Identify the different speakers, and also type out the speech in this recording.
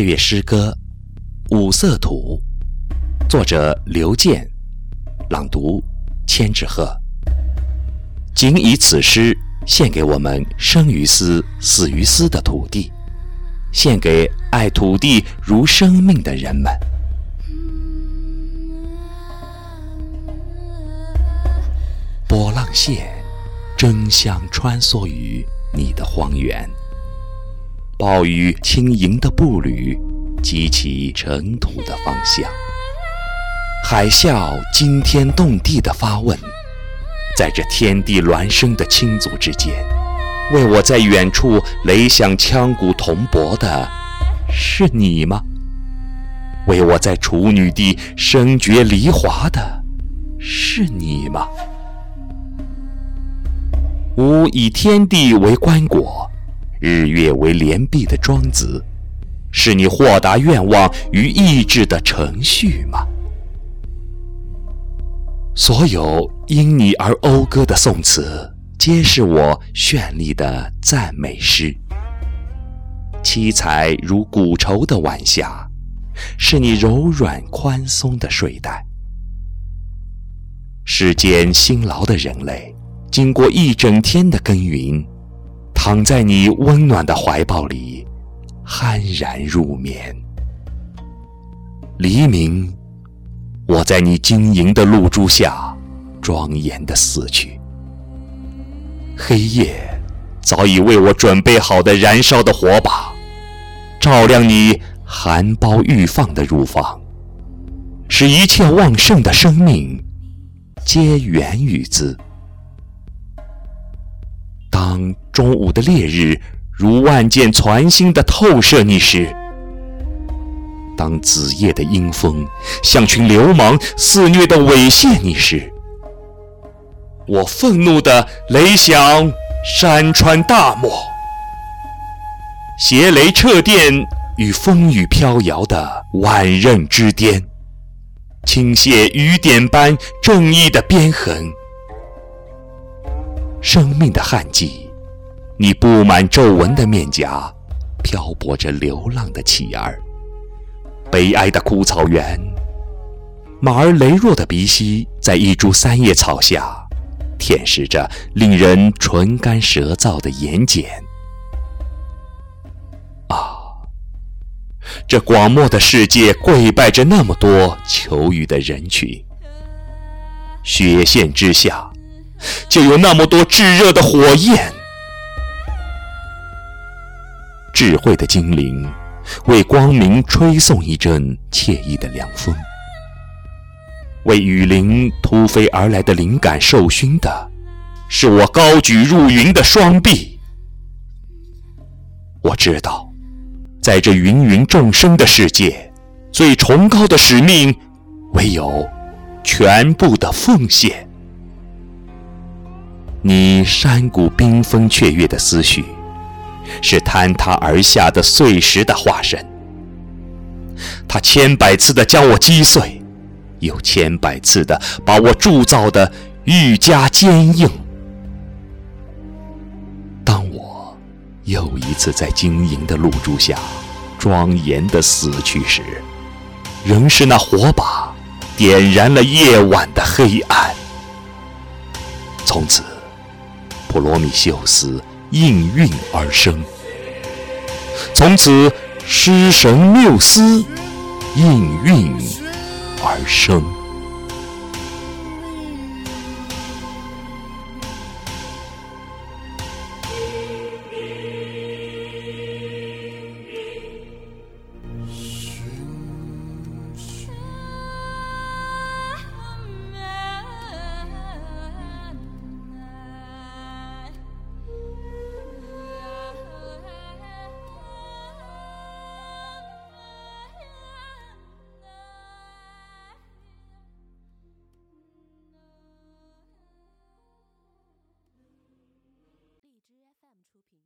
Speaker 1: 配乐诗歌《五色图》，作者刘健，朗读千纸鹤。仅以此诗献给我们生于斯、死于斯的土地，献给爱土地如生命的人们。波浪线争相穿梭于你的荒原。暴雨轻盈的步履，激起尘土的方向。海啸惊天动地的发问，在这天地孪生的亲族之间，为我在远处雷响枪鼓铜钹的，是你吗？为我在处女地声绝离华的，是你吗？吾以天地为棺椁。日月为连璧的庄子，是你豁达愿望与意志的程序吗？所有因你而讴歌的颂词，皆是我绚丽的赞美诗。七彩如古绸的晚霞，是你柔软宽松的睡袋。世间辛劳的人类，经过一整天的耕耘。躺在你温暖的怀抱里，酣然入眠。黎明，我在你晶莹的露珠下，庄严的死去。黑夜，早已为我准备好的燃烧的火把，照亮你含苞欲放的乳房，使一切旺盛的生命，皆源于兹。当中午的烈日如万箭攒心的透射你时，当子夜的阴风像群流氓肆虐的猥亵你时，我愤怒的雷响山川大漠，邪雷掣电与风雨飘摇的万仞之巅，倾泻雨点般正义的鞭痕。生命的旱季，你布满皱纹的面颊，漂泊着流浪的乞儿。悲哀的枯草原，马儿羸弱的鼻息，在一株三叶草下，舔舐着令人唇干舌燥的盐碱。啊，这广漠的世界，跪拜着那么多求雨的人群。雪线之下。就有那么多炙热的火焰。智慧的精灵为光明吹送一阵惬意的凉风，为雨林突飞而来的灵感受熏的，是我高举入云的双臂。我知道，在这芸芸众生的世界，最崇高的使命，唯有全部的奉献。你山谷冰封雀跃的思绪，是坍塌而下的碎石的化身。它千百次的将我击碎，又千百次的把我铸造的愈加坚硬。当我又一次在晶莹的露珠下庄严的死去时，仍是那火把点燃了夜晚的黑暗。从此。普罗米修斯应运而生，从此诗神缪斯应运而生。频。